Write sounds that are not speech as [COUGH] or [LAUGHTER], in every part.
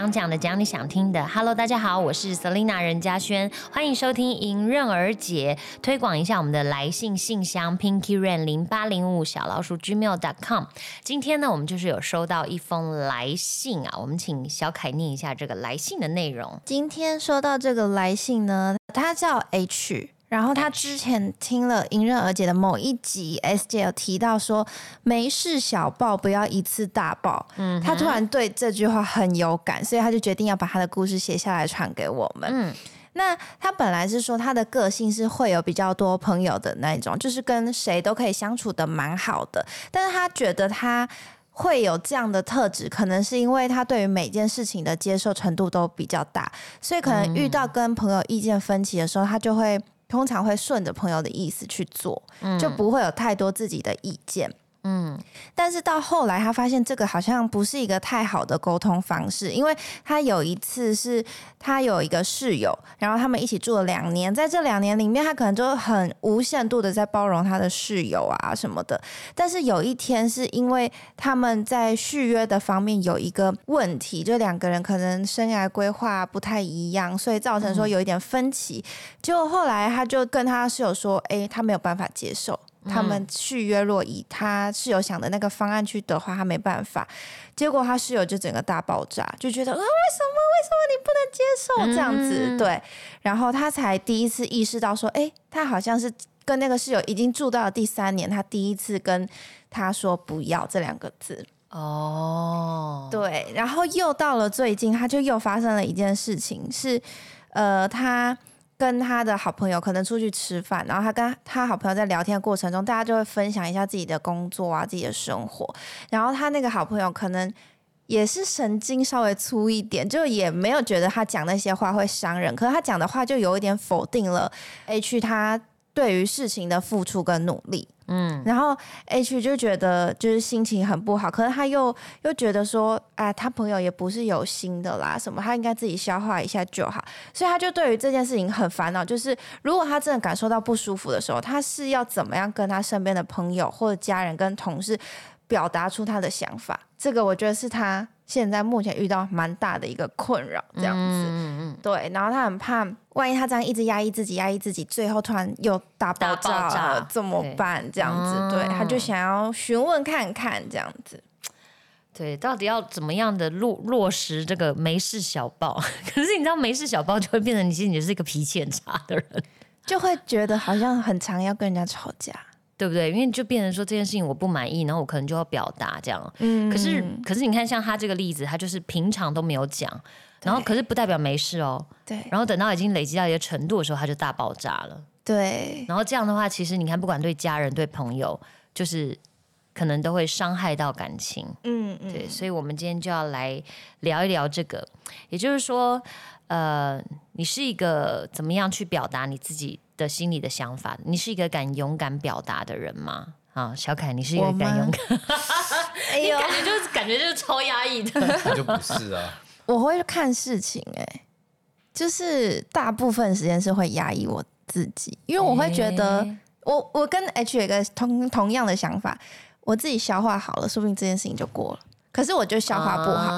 想讲的，讲你想听的。Hello，大家好，我是 Selina 任嘉轩，欢迎收听迎刃而解，推广一下我们的来信信箱 Pinky Rain 零八零五小老鼠 gmail.com。今天呢，我们就是有收到一封来信啊，我们请小凯念一下这个来信的内容。今天收到这个来信呢，它叫 H。然后他之前听了迎刃而解的某一集，S J 有提到说没事小爆不要一次大爆，嗯，他突然对这句话很有感，所以他就决定要把他的故事写下来传给我们。嗯，那他本来是说他的个性是会有比较多朋友的那种，就是跟谁都可以相处的蛮好的，但是他觉得他会有这样的特质，可能是因为他对于每件事情的接受程度都比较大，所以可能遇到跟朋友意见分歧的时候，他就会。通常会顺着朋友的意思去做，就不会有太多自己的意见。嗯，但是到后来，他发现这个好像不是一个太好的沟通方式，因为他有一次是他有一个室友，然后他们一起住了两年，在这两年里面，他可能就很无限度的在包容他的室友啊什么的。但是有一天，是因为他们在续约的方面有一个问题，就两个人可能生涯规划不太一样，所以造成说有一点分歧。结果后来他就跟他室友说：“哎，他没有办法接受。”他们续约若以他室友想的那个方案去的话，他没办法。结果他室友就整个大爆炸，就觉得啊，为什么？为什么你不能接受这样子？对，然后他才第一次意识到说，哎，他好像是跟那个室友已经住到了第三年，他第一次跟他说不要这两个字。哦，对，然后又到了最近，他就又发生了一件事情，是呃，他。跟他的好朋友可能出去吃饭，然后他跟他好朋友在聊天的过程中，大家就会分享一下自己的工作啊、自己的生活。然后他那个好朋友可能也是神经稍微粗一点，就也没有觉得他讲那些话会伤人，可是他讲的话就有一点否定了 H 他。对于事情的付出跟努力，嗯，然后 H 就觉得就是心情很不好，可是他又又觉得说，哎，他朋友也不是有心的啦，什么他应该自己消化一下就好，所以他就对于这件事情很烦恼。就是如果他真的感受到不舒服的时候，他是要怎么样跟他身边的朋友或者家人跟同事表达出他的想法？这个我觉得是他。现在目前遇到蛮大的一个困扰，这样子，嗯对，然后他很怕，万一他这样一直压抑自己，压抑自己，最后突然又大爆炸了，怎么办？这样子，对，他就想要询问看看，这样子，对，到底要怎么样的落落实这个没事小报？[LAUGHS] 可是你知道，没事小报就会变成你其实你是一个脾气很差的人，就会觉得好像很常要跟人家吵架。对不对？因为就变成说这件事情我不满意，然后我可能就要表达这样。嗯。可是可是你看，像他这个例子，他就是平常都没有讲，然后可是不代表没事哦。对。然后等到已经累积到一个程度的时候，他就大爆炸了。对。然后这样的话，其实你看，不管对家人、对朋友，就是可能都会伤害到感情。嗯嗯。对，所以我们今天就要来聊一聊这个，也就是说，呃，你是一个怎么样去表达你自己？的心里的想法，你是一个敢勇敢表达的人吗？啊，小凯，你是一个敢勇敢？[LAUGHS] 哎呦，感觉就是感觉就是超压抑的，那 [LAUGHS] 就不是啊。[LAUGHS] 我会看事情，哎，就是大部分时间是会压抑我自己，因为我会觉得，我我跟 H 有一个同同样的想法，我自己消化好了，说不定这件事情就过了。可是我就消化不好，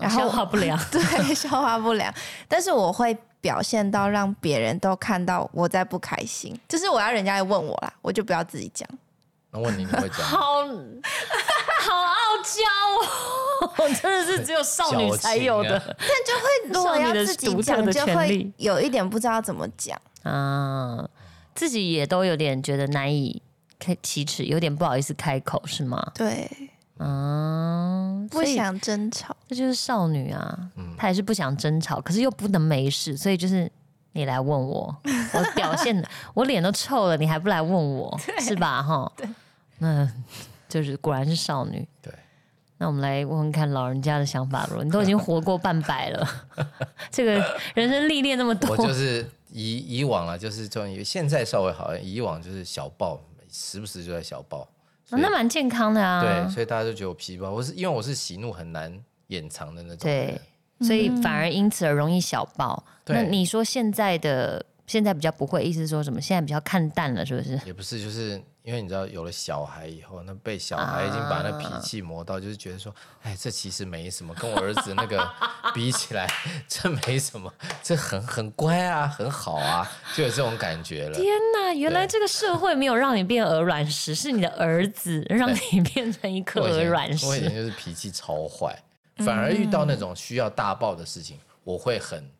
然后消化不良，对，消化不良。但是我会。表现到让别人都看到我在不开心，就是我要人家来问我啦，我就不要自己讲。那问你你会讲？[LAUGHS] 好好傲娇哦，[LAUGHS] 真的是只有少女才有的。[LAUGHS] 但就会如果要自己讲，就会有一点不知道怎么讲啊，自己也都有点觉得难以启齿，有点不好意思开口，是吗？对。嗯，不想争吵，这就是少女啊。嗯，她也是不想争吵，可是又不能没事，所以就是你来问我，我表现的我脸都臭了，你还不来问我，是吧？哈，对，那就是果然是少女。对，那我们来问问看老人家的想法了。你都已经活过半百了，[LAUGHS] 这个人生历练那么多，我就是以以往啊，就是终于，现在稍微好，以往就是小爆，时不时就在小爆。那蛮健康的啊，对，所以大家就觉得我脾气暴。我是因为我是喜怒很难掩藏的那种，对，所以反而因此而容易小爆。那你说现在的现在比较不会，意思是说什么？现在比较看淡了，是不是？也不是，就是因为你知道，有了小孩以后，那被小孩已经把那脾气磨到，就是觉得说，哎，这其实没什么，跟我儿子那个 [LAUGHS] 比起来，这没什么，这很很乖啊，很好啊，就有这种感觉了。天哪，原来这个社会没有让你变鹅卵石，是你的儿子让你变成一颗鹅卵石。我以前就是脾气超坏，反而遇到那种需要大爆的事情，我会很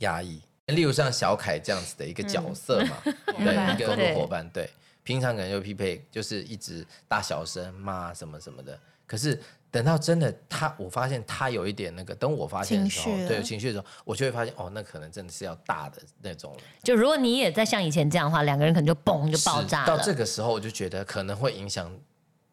压抑。例如像小凯这样子的一个角色嘛，[LAUGHS] 对，一个合作伙伴，对，平常可能就匹配，就是一直大小声骂什么什么的。可是等到真的他，我发现他有一点那个，等我发现的时候，对，有情绪的时候，我就会发现，哦，那可能真的是要大的那种了。就如果你也在像以前这样的话，两个人可能就嘣就爆炸了。到这个时候，我就觉得可能会影响。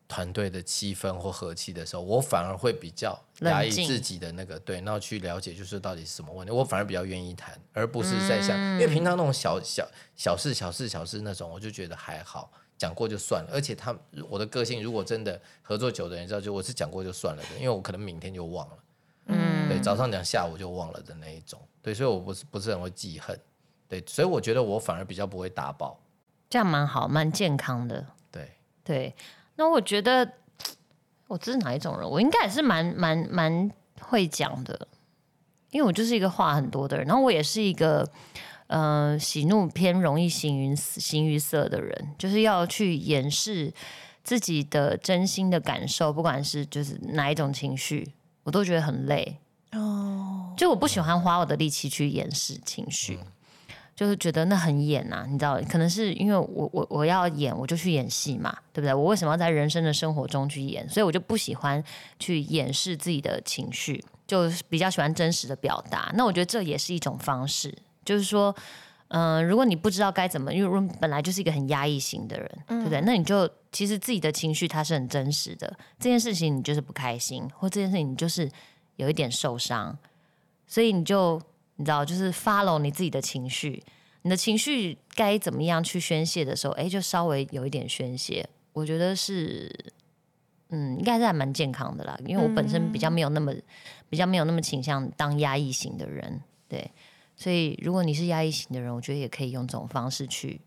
团队的气氛或和气的时候，我反而会比较压抑自己的那个对，然后去了解就是到底是什么问题。我反而比较愿意谈，而不是在像因为平常那种小小小事、小事、小事那种，我就觉得还好，讲过就算了。而且他我的个性，如果真的合作久的人知道，就我是讲过就算了的，因为我可能明天就忘了。嗯，对，早上讲下午就忘了的那一种。对，所以我不是不是很会记恨。对，所以我觉得我反而比较不会打爆，这样蛮好，蛮健康的。对对。那我觉得我这是哪一种人？我应该也是蛮蛮蛮会讲的，因为我就是一个话很多的人。然后我也是一个呃喜怒偏容易形于形于色的人，就是要去掩饰自己的真心的感受，不管是就是哪一种情绪，我都觉得很累哦。就我不喜欢花我的力气去掩饰情绪。就是觉得那很演呐，你知道，可能是因为我我我要演，我就去演戏嘛，对不对？我为什么要在人生的生活中去演？所以我就不喜欢去掩饰自己的情绪，就比较喜欢真实的表达。那我觉得这也是一种方式，就是说，嗯，如果你不知道该怎么，因为本来就是一个很压抑型的人，对不对？那你就其实自己的情绪它是很真实的，这件事情你就是不开心，或这件事情你就是有一点受伤，所以你就。你知道，就是 follow 你自己的情绪，你的情绪该怎么样去宣泄的时候，哎，就稍微有一点宣泄。我觉得是，嗯，应该是还蛮健康的啦。因为我本身比较没有那么，比较没有那么倾向当压抑型的人，对。所以如果你是压抑型的人，我觉得也可以用这种方式去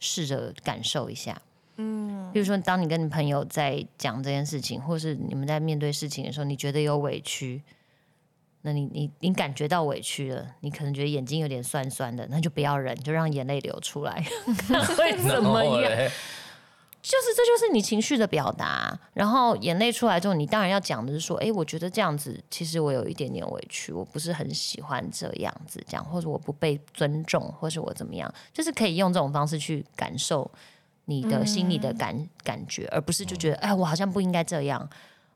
试着感受一下。嗯，比如说，当你跟你朋友在讲这件事情，或是你们在面对事情的时候，你觉得有委屈。那你你你感觉到委屈了，你可能觉得眼睛有点酸酸的，那就不要忍，就让眼泪流出来，[LAUGHS] 会怎么样？就是这就是你情绪的表达。然后眼泪出来之后，你当然要讲的是说，哎，我觉得这样子其实我有一点点委屈，我不是很喜欢这样子这样，或者我不被尊重，或是我怎么样，就是可以用这种方式去感受你的心里的感感觉，而不是就觉得，哎，我好像不应该这样。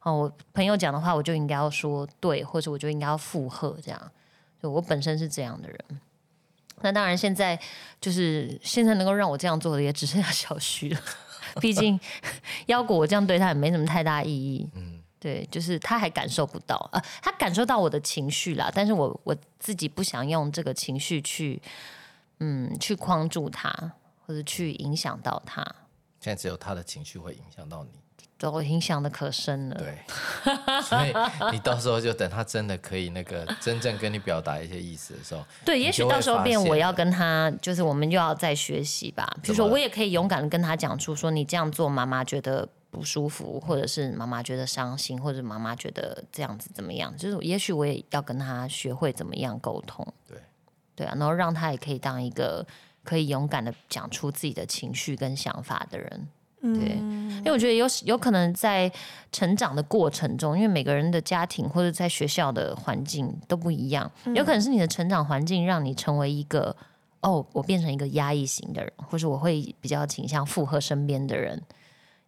哦，我朋友讲的话，我就应该要说对，或者我就应该要附和，这样。就我本身是这样的人。那当然，现在就是现在能够让我这样做的，也只剩下小徐了。毕竟腰果我这样对他也没什么太大意义。嗯，对，就是他还感受不到啊，他感受到我的情绪啦，但是我我自己不想用这个情绪去，嗯，去框住他，或者去影响到他。现在只有他的情绪会影响到你。都影响的可深了。对，所以你到时候就等他真的可以那个真正跟你表达一些意思的时候，对，也许到时候变我要跟他，就是我们又要再学习吧。比如说，我也可以勇敢的跟他讲出说，你这样做妈妈觉得不舒服，或者是妈妈觉得伤心，或者妈妈觉得这样子怎么样？就是也许我也要跟他学会怎么样沟通。对，对啊，然后让他也可以当一个可以勇敢的讲出自己的情绪跟想法的人。对，因为我觉得有有可能在成长的过程中，因为每个人的家庭或者在学校的环境都不一样，有可能是你的成长环境让你成为一个哦，我变成一个压抑型的人，或者我会比较倾向附和身边的人。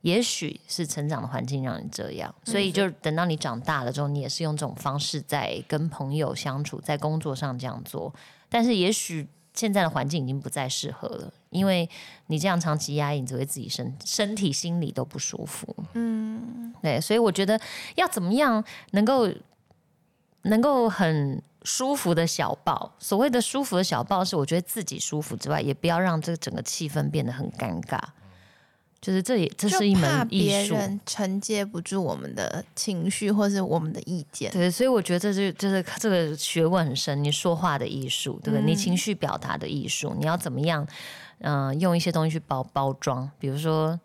也许是成长的环境让你这样，所以就等到你长大了之后，你也是用这种方式在跟朋友相处，在工作上这样做。但是也许。现在的环境已经不再适合了，因为你这样长期压抑，你只会自己身身体、心理都不舒服。嗯，对，所以我觉得要怎么样能够能够很舒服的小抱，所谓的舒服的小抱，是我觉得自己舒服之外，也不要让这个整个气氛变得很尴尬。就是这也这是一门艺术，承接不住我们的情绪或是我们的意见。对，所以我觉得这就就是这个学问很深，你说话的艺术，对不对？你情绪表达的艺术，你要怎么样？嗯，用一些东西去包包装，比如说，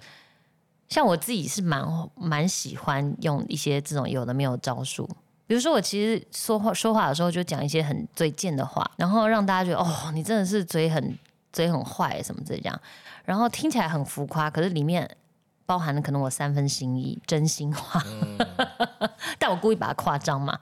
像我自己是蛮蛮喜欢用一些这种有的没有招数。比如说，我其实说话说话的时候就讲一些很嘴贱的话，然后让大家觉得哦，你真的是嘴很嘴很坏什么这样。然后听起来很浮夸，可是里面包含了可能我三分心意、真心话，[LAUGHS] 但我故意把它夸张嘛，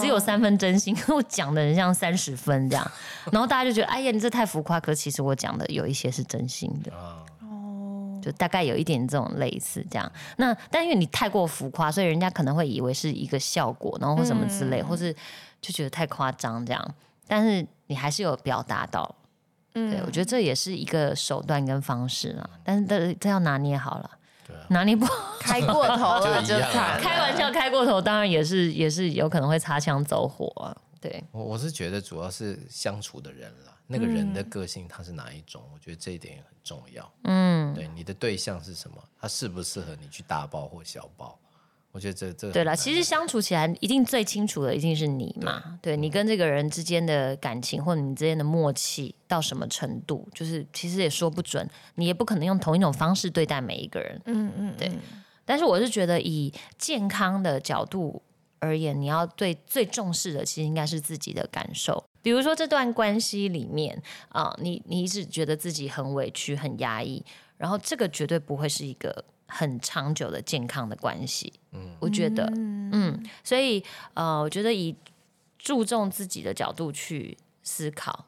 只有三分真心，我讲的人像三十分这样，然后大家就觉得哎呀，你这太浮夸，可是其实我讲的有一些是真心的，哦，就大概有一点这种类似这样。那但因为你太过浮夸，所以人家可能会以为是一个效果，然后或什么之类，或是就觉得太夸张这样，但是你还是有表达到。对，我觉得这也是一个手段跟方式啊，但是这这要拿捏好了，拿捏不 [LAUGHS] 开过头了就开玩笑开过头，当然也是也是有可能会擦枪走火啊。对，我我是觉得主要是相处的人了，那个人的个性他是哪一种，我觉得这一点也很重要。嗯，对，你的对象是什么，他适不适合你去大爆或小爆？我觉得这这对了，其实相处起来一定最清楚的一定是你嘛，对你跟这个人之间的感情或者你之间的默契到什么程度，就是其实也说不准，你也不可能用同一种方式对待每一个人，嗯嗯，对。但是我是觉得以健康的角度而言，你要对最重视的其实应该是自己的感受。比如说这段关系里面啊，你你一直觉得自己很委屈、很压抑，然后这个绝对不会是一个。很长久的健康的关系，嗯，我觉得，嗯，所以呃，我觉得以注重自己的角度去思考，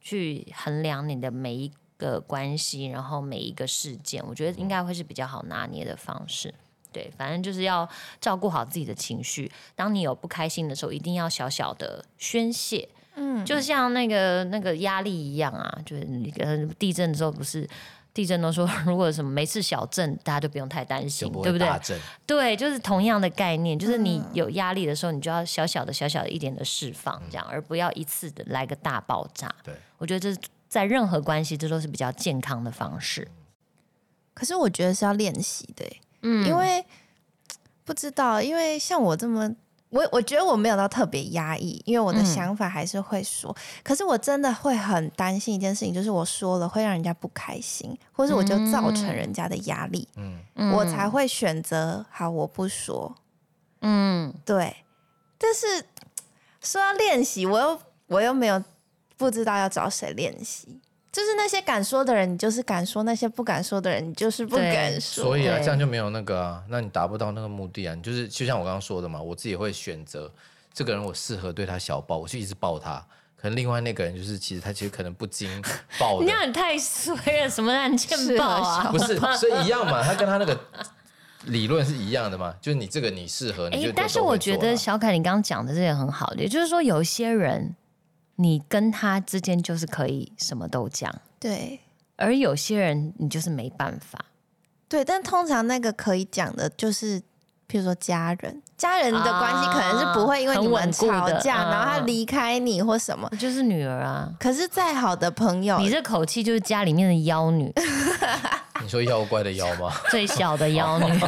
去衡量你的每一个关系，然后每一个事件，我觉得应该会是比较好拿捏的方式。对，反正就是要照顾好自己的情绪。当你有不开心的时候，一定要小小的宣泄，嗯，就像那个那个压力一样啊，就是那个地震的时候不是。地震都说，[LAUGHS] 如果什么没事小震，大家就不用太担心，对不对？对，就是同样的概念，就是你有压力的时候，你就要小小的、小小的一点的释放，这样，而不要一次的来个大爆炸。对，我觉得这在任何关系，这都是比较健康的方式。可是我觉得是要练习的，嗯，因为不知道，因为像我这么。我我觉得我没有到特别压抑，因为我的想法还是会说。可是我真的会很担心一件事情，就是我说了会让人家不开心，或是我就造成人家的压力，嗯，我才会选择好我不说。嗯，对。但是说要练习，我又我又没有不知道要找谁练习。就是那些敢说的人，你就是敢说；那些不敢说的人，你就是不敢说。所以啊，这样就没有那个啊，那你达不到那个目的啊。你就是就像我刚刚说的嘛，我自己会选择这个人，我适合对他小抱，我就一直抱他。可能另外那个人就是，其实他其实可能不经抱。[LAUGHS] 你你太衰了，什么让欠抱啊？[LAUGHS] 不是，所以一样嘛，他跟他那个理论是一样的嘛，就是你这个你适合，你就。但是我觉得小凯，你刚刚讲的这也很好，也就是说有一些人。你跟他之间就是可以什么都讲，对。而有些人你就是没办法，对。但通常那个可以讲的，就是譬如说家人，家人的关系可能是不会因为你们吵架，然后他离开你或什么，就是女儿啊。可是再好的朋友，你这口气就是家里面的妖女。[LAUGHS] 你说妖怪的妖吗？[LAUGHS] 最小的妖女。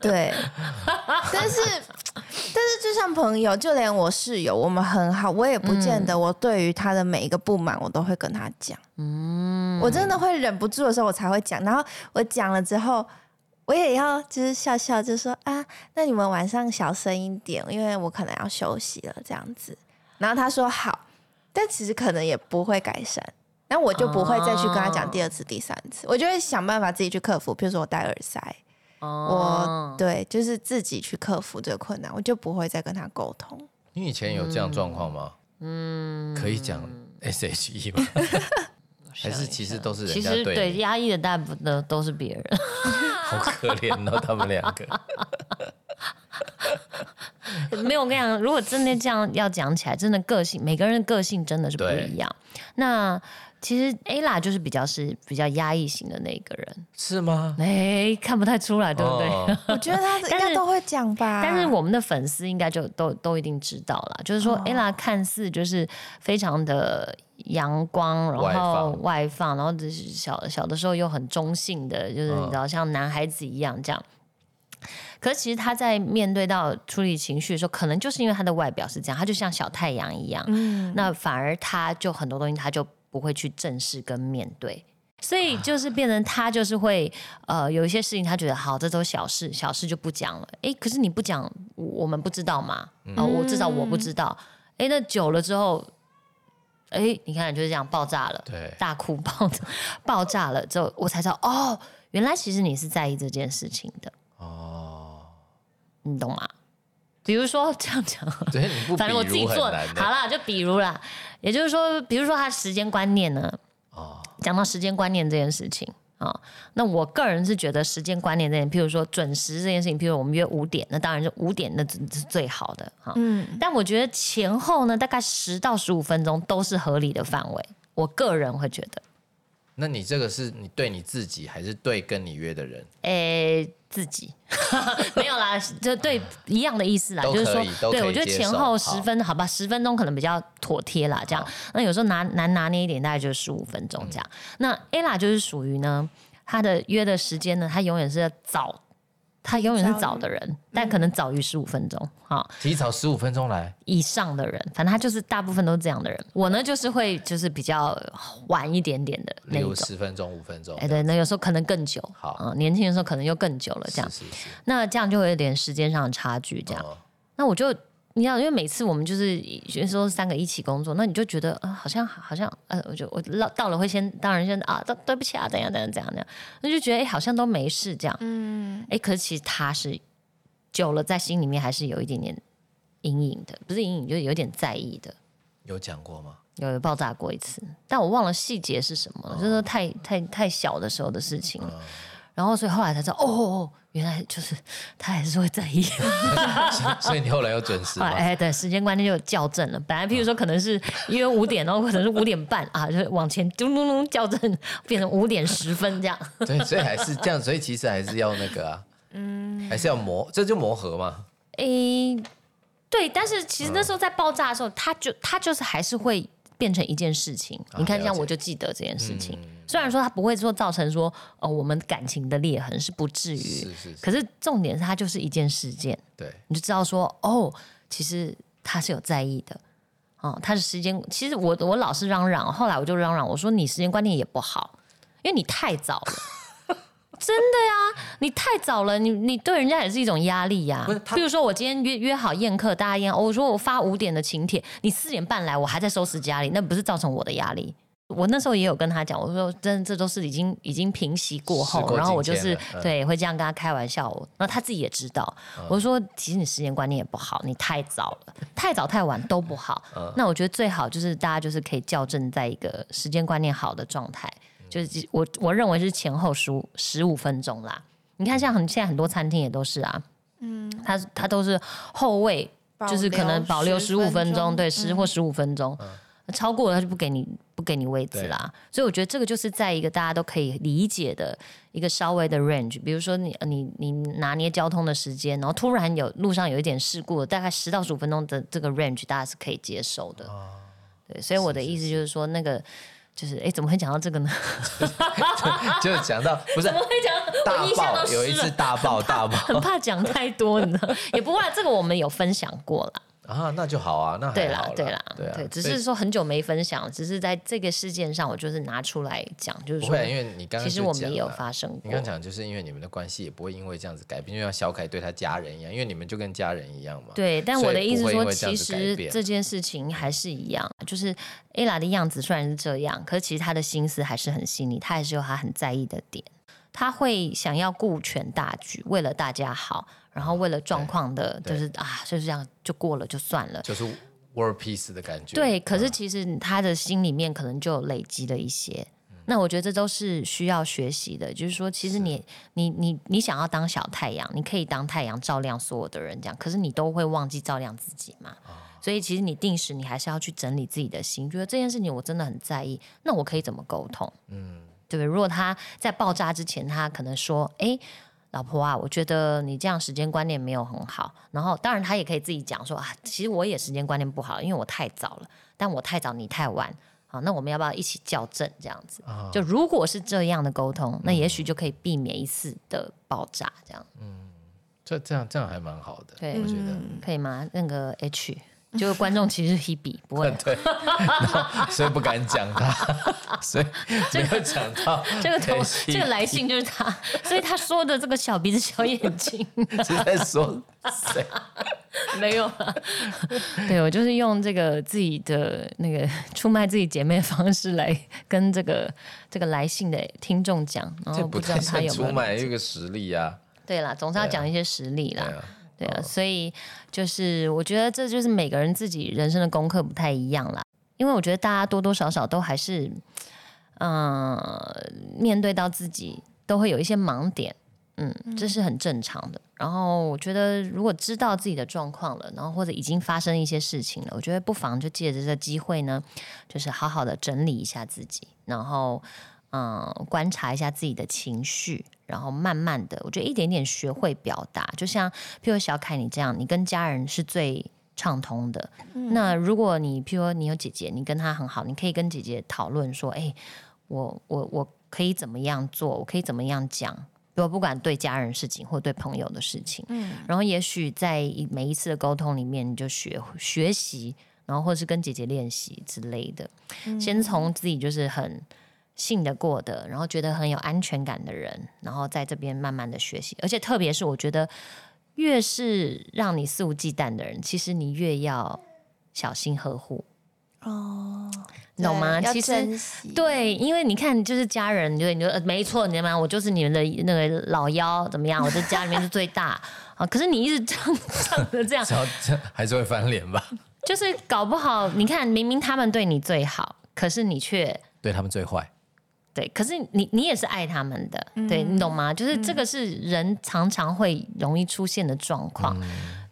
对，但是。[LAUGHS] 但是，就像朋友，就连我室友，我们很好，我也不见得我对于他的每一个不满，我都会跟他讲。嗯，我真的会忍不住的时候，我才会讲。然后我讲了之后，我也要就是笑笑，就说啊，那你们晚上小声一点，因为我可能要休息了，这样子。然后他说好，但其实可能也不会改善，那我就不会再去跟他讲第二次、第三次，我就会想办法自己去克服。比如说我戴耳塞。我对，就是自己去克服这个困难，我就不会再跟他沟通。你以前有这样状况吗？嗯，可以讲 S H E 吗？[LAUGHS] 还是其实都是人家对压抑的大部分都是别人，[LAUGHS] 好可怜哦，他们两个。[LAUGHS] 没有，我跟你讲，如果真的这样要讲起来，真的个性，每个人的个性真的是不一样。那。其实 Ella 就是比较是比较压抑型的那个人，是吗？哎，看不太出来，对不对？[LAUGHS] 我觉得他应该都会讲吧。但是我们的粉丝应该就都都一定知道了，就是说 Ella 看似就是非常的阳光，然后外放，然后只是小小的时候又很中性的，就是你知道像男孩子一样这样。可是其实他在面对到处理情绪的时候，可能就是因为他的外表是这样，他就像小太阳一样，嗯，那反而他就很多东西他就不会去正视跟面对，所以就是变成他就是会呃有一些事情他觉得好，这都小事，小事就不讲了。哎，可是你不讲，我们不知道嘛？啊，我至少我不知道。哎，那久了之后，哎，你看就是这样爆炸了，对，大哭爆 [LAUGHS] 爆炸了之后，我才知道哦，原来其实你是在意这件事情的。你懂吗？比如说这样讲，反正我自己做好了，就比如啦，也就是说，比如说他时间观念呢，哦，讲到时间观念这件事情啊，那我个人是觉得时间观念这件，譬如说准时这件事情，譬如我们约五点，那当然是五点那是最好的哈，嗯，但我觉得前后呢，大概十到十五分钟都是合理的范围，我个人会觉得。那你这个是你对你自己，还是对跟你约的人？诶，自己 [LAUGHS] 没有啦，就对一样的意思啦，就是说，对我觉得前后十分，好吧，十分钟可能比较妥帖啦，这样。那有时候拿难拿捏一点，大概就是十五分钟这样。那 ella 就是属于呢，她的约的时间呢，她永远是早。他永远是早的人，但可能早于十五分钟，哈，提早十五分钟来以上的人，反正他就是大部分都是这样的人。我呢，就是会就是比较晚一点点的那种，十分钟、五分钟。哎，对，那有时候可能更久，好，年轻的时候可能又更久了，这样。那这样就会有点时间上的差距，这样。那我就。你知道，因为每次我们就是学说三个一起工作，那你就觉得啊，好像好像呃，我就我到到了会先，当然先啊，对对不起啊，怎样怎样怎样怎样，那就觉得哎，好像都没事这样，嗯，哎，可是其实他是久了在心里面还是有一点点阴影的，不是阴影，就是有点在意的。有讲过吗？有爆炸过一次，但我忘了细节是什么，就是太太太小的时候的事情了。然后，所以后来才知道，哦，原来就是他还是会在意，[LAUGHS] 所以你后来又准时哎，对，时间观念就校正了。本来，譬如说可能是约五点，然后可能是五点半啊，[LAUGHS] 就往前咚咚咚校正，变成五点十分这样。对，所以还是这样，所以其实还是要那个啊，嗯，还是要磨，这就磨合嘛。诶，对，但是其实那时候在爆炸的时候，他就他就是还是会。变成一件事情，你看这样我就记得这件事情。虽然说它不会说造成说呃我们感情的裂痕是不至于，是是。可是重点是它就是一件事件，对，你就知道说哦，其实他是有在意的，哦，他的时间其实我我老是嚷嚷，后来我就嚷嚷我说你时间观念也不好，因为你太早了。真的呀，你太早了，你你对人家也是一种压力呀。比如说我今天约约好宴客，大家宴，我说我发五点的请帖，你四点半来，我还在收拾家里，那不是造成我的压力？我那时候也有跟他讲，我说真这都是已经已经平息过后，然后我就是对会这样跟他开玩笑，那他自己也知道。我说其实你时间观念也不好，你太早了，[LAUGHS] 太早太晚都不好。那我觉得最好就是大家就是可以校正在一个时间观念好的状态。就是我我认为是前后十五十五分钟啦。你看，像很现在很多餐厅也都是啊，嗯，它它都是后位，就是可能保留十五分钟，对，十或十五分钟，超过了他就不给你不给你位置啦。所以我觉得这个就是在一个大家都可以理解的一个稍微的 range。比如说你你你拿捏交通的时间，然后突然有路上有一点事故，大概十到十五分钟的这个 range 大家是可以接受的。对，所以我的意思就是说那个。就是哎，怎么会讲到这个呢？[LAUGHS] 就讲到不是怎么会讲大爆，有一次大爆大爆，很怕 [LAUGHS] 讲太多，你知道？也不怪，这个我们有分享过了。啊，那就好啊，那对啦，对啦，对啊，只是说很久没分享，只是在这个事件上，我就是拿出来讲，就是说，因为你刚其实我们也有发生过。你刚讲，就是因为你们的关系也不会因为这样子改变，就像小凯对他家人一样，因为你们就跟家人一样嘛。对，但我的意思说，其实这件事情还是一样，就是 ella 的样子虽然是这样，可是其实他的心思还是很细腻，他还是有他很在意的点，他会想要顾全大局，为了大家好。然后为了状况的，就是啊，就是这样就过了就算了，就是 world peace 的感觉。对，可是其实他的心里面可能就累积了一些。那我觉得这都是需要学习的，就是说，其实你你你你想要当小太阳，你可以当太阳照亮所有的人，这样，可是你都会忘记照亮自己嘛。所以其实你定时，你还是要去整理自己的心，觉得这件事情我真的很在意，那我可以怎么沟通？嗯，对不对？如果他在爆炸之前，他可能说，哎。老婆啊，我觉得你这样时间观念没有很好。然后，当然他也可以自己讲说啊，其实我也时间观念不好，因为我太早了。但我太早，你太晚，好，那我们要不要一起校正这样子？就如果是这样的沟通，那也许就可以避免一次的爆炸，这样。嗯，这这样这样还蛮好的，对，我觉得可以吗？那个 H。就观众其实是 Hebe，不会 [LAUGHS] 对，所以不敢讲他，所以没有讲到这个头，这个来信就是他，所以他说的这个小鼻子小眼睛 [LAUGHS] 是在说谁？[LAUGHS] 没有啊，对我就是用这个自己的那个出卖自己姐妹的方式来跟这个这个来信的听众讲，然后不知道他有没有出卖一个实力啊。对啦，总是要讲一些实力啦。对啊，所以就是我觉得这就是每个人自己人生的功课不太一样啦。因为我觉得大家多多少少都还是，嗯，面对到自己都会有一些盲点，嗯，这是很正常的。然后我觉得如果知道自己的状况了，然后或者已经发生一些事情了，我觉得不妨就借着这个机会呢，就是好好的整理一下自己，然后。嗯，观察一下自己的情绪，然后慢慢的，我觉得一点点学会表达。就像譬如小凯你这样，你跟家人是最畅通的。那如果你譬如你有姐姐，你跟她很好，你可以跟姐姐讨论说：“哎，我我我可以怎么样做？我可以怎么样讲？我不管对家人事情或对朋友的事情。”嗯，然后也许在每一次的沟通里面，你就学学习，然后或是跟姐姐练习之类的。先从自己就是很。信得过的，然后觉得很有安全感的人，然后在这边慢慢的学习，而且特别是我觉得，越是让你肆无忌惮的人，其实你越要小心呵护。哦，懂吗？其实对，因为你看，就是家人，对，你就没错，你知道吗？我就是你们的那个老幺，怎么样？我在家里面是最大啊。可是你一直这样这样的这样，还是会翻脸吧？就是搞不好，你看，明明他们对你最好，可是你却对他们最坏。对，可是你你也是爱他们的，对你懂吗？就是这个是人常常会容易出现的状况，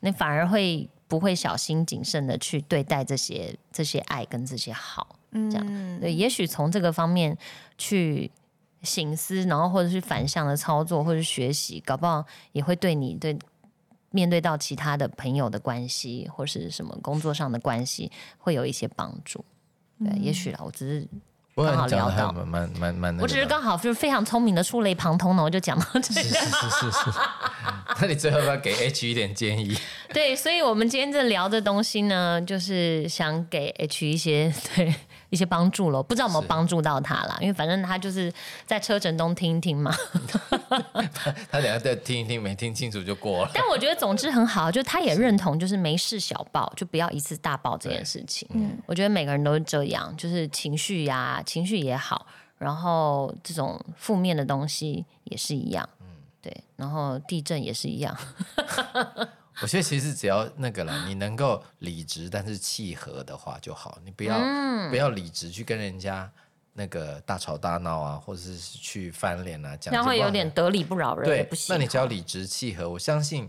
你反而会不会小心谨慎的去对待这些这些爱跟这些好，这样对，也许从这个方面去醒思，然后或者是反向的操作或者学习，搞不好也会对你对面对到其他的朋友的关系或是什么工作上的关系会有一些帮助。对，也许啦，我只是。刚好聊到，蛮蛮蛮，我只是刚好就是非常聪明的触类旁通呢，我就讲到这个。是是是是。[LAUGHS] 那你最后要不要给 H 一点建议？对，所以我们今天这聊的东西呢，就是想给 H 一些对。一些帮助了，不知道有没有帮助到他啦，因为反正他就是在车程中听一听嘛。[LAUGHS] 他等下再听一听，没听清楚就过了。但我觉得总之很好，就他也认同，就是没事小爆，就不要一次大爆这件事情。嗯，我觉得每个人都是这样，就是情绪呀，情绪也好，然后这种负面的东西也是一样。嗯，对，然后地震也是一样。[LAUGHS] 我觉得其实只要那个了，你能够理直但是契合的话就好，你不要不要理直去跟人家那个大吵大闹啊，或者是去翻脸啊，这样会有点得理不饶人。对，那你只要理直气和，我相信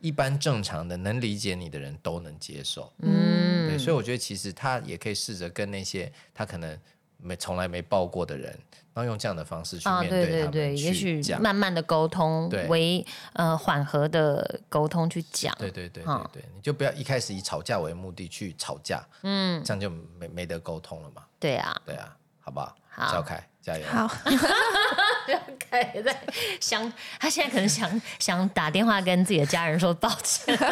一般正常的能理解你的人都能接受。嗯，对，所以我觉得其实他也可以试着跟那些他可能。没从来没抱过的人，然后用这样的方式去面对他们，也许慢慢的沟通，为呃缓和的沟通去讲。对对对对对，你就不要一开始以吵架为目的去吵架，嗯，这样就没没得沟通了嘛。对啊，对啊，好不好？好，小凯加油。好，[LAUGHS] 小凯在想，他现在可能想想打电话跟自己的家人说抱歉。[LAUGHS]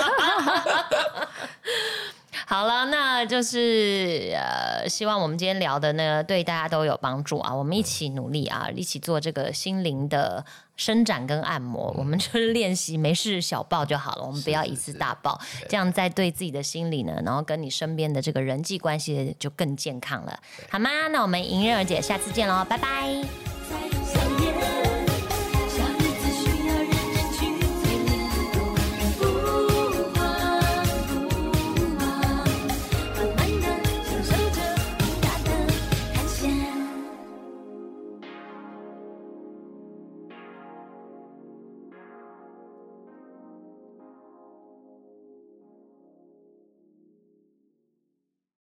好了，那就是呃，希望我们今天聊的呢，对大家都有帮助啊。我们一起努力啊，一起做这个心灵的伸展跟按摩。我们就是练习，没事小爆就好了，我们不要一次大爆，这样在对自己的心理呢，然后跟你身边的这个人际关系就更健康了，好吗？那我们迎刃而解，下次见喽，拜拜。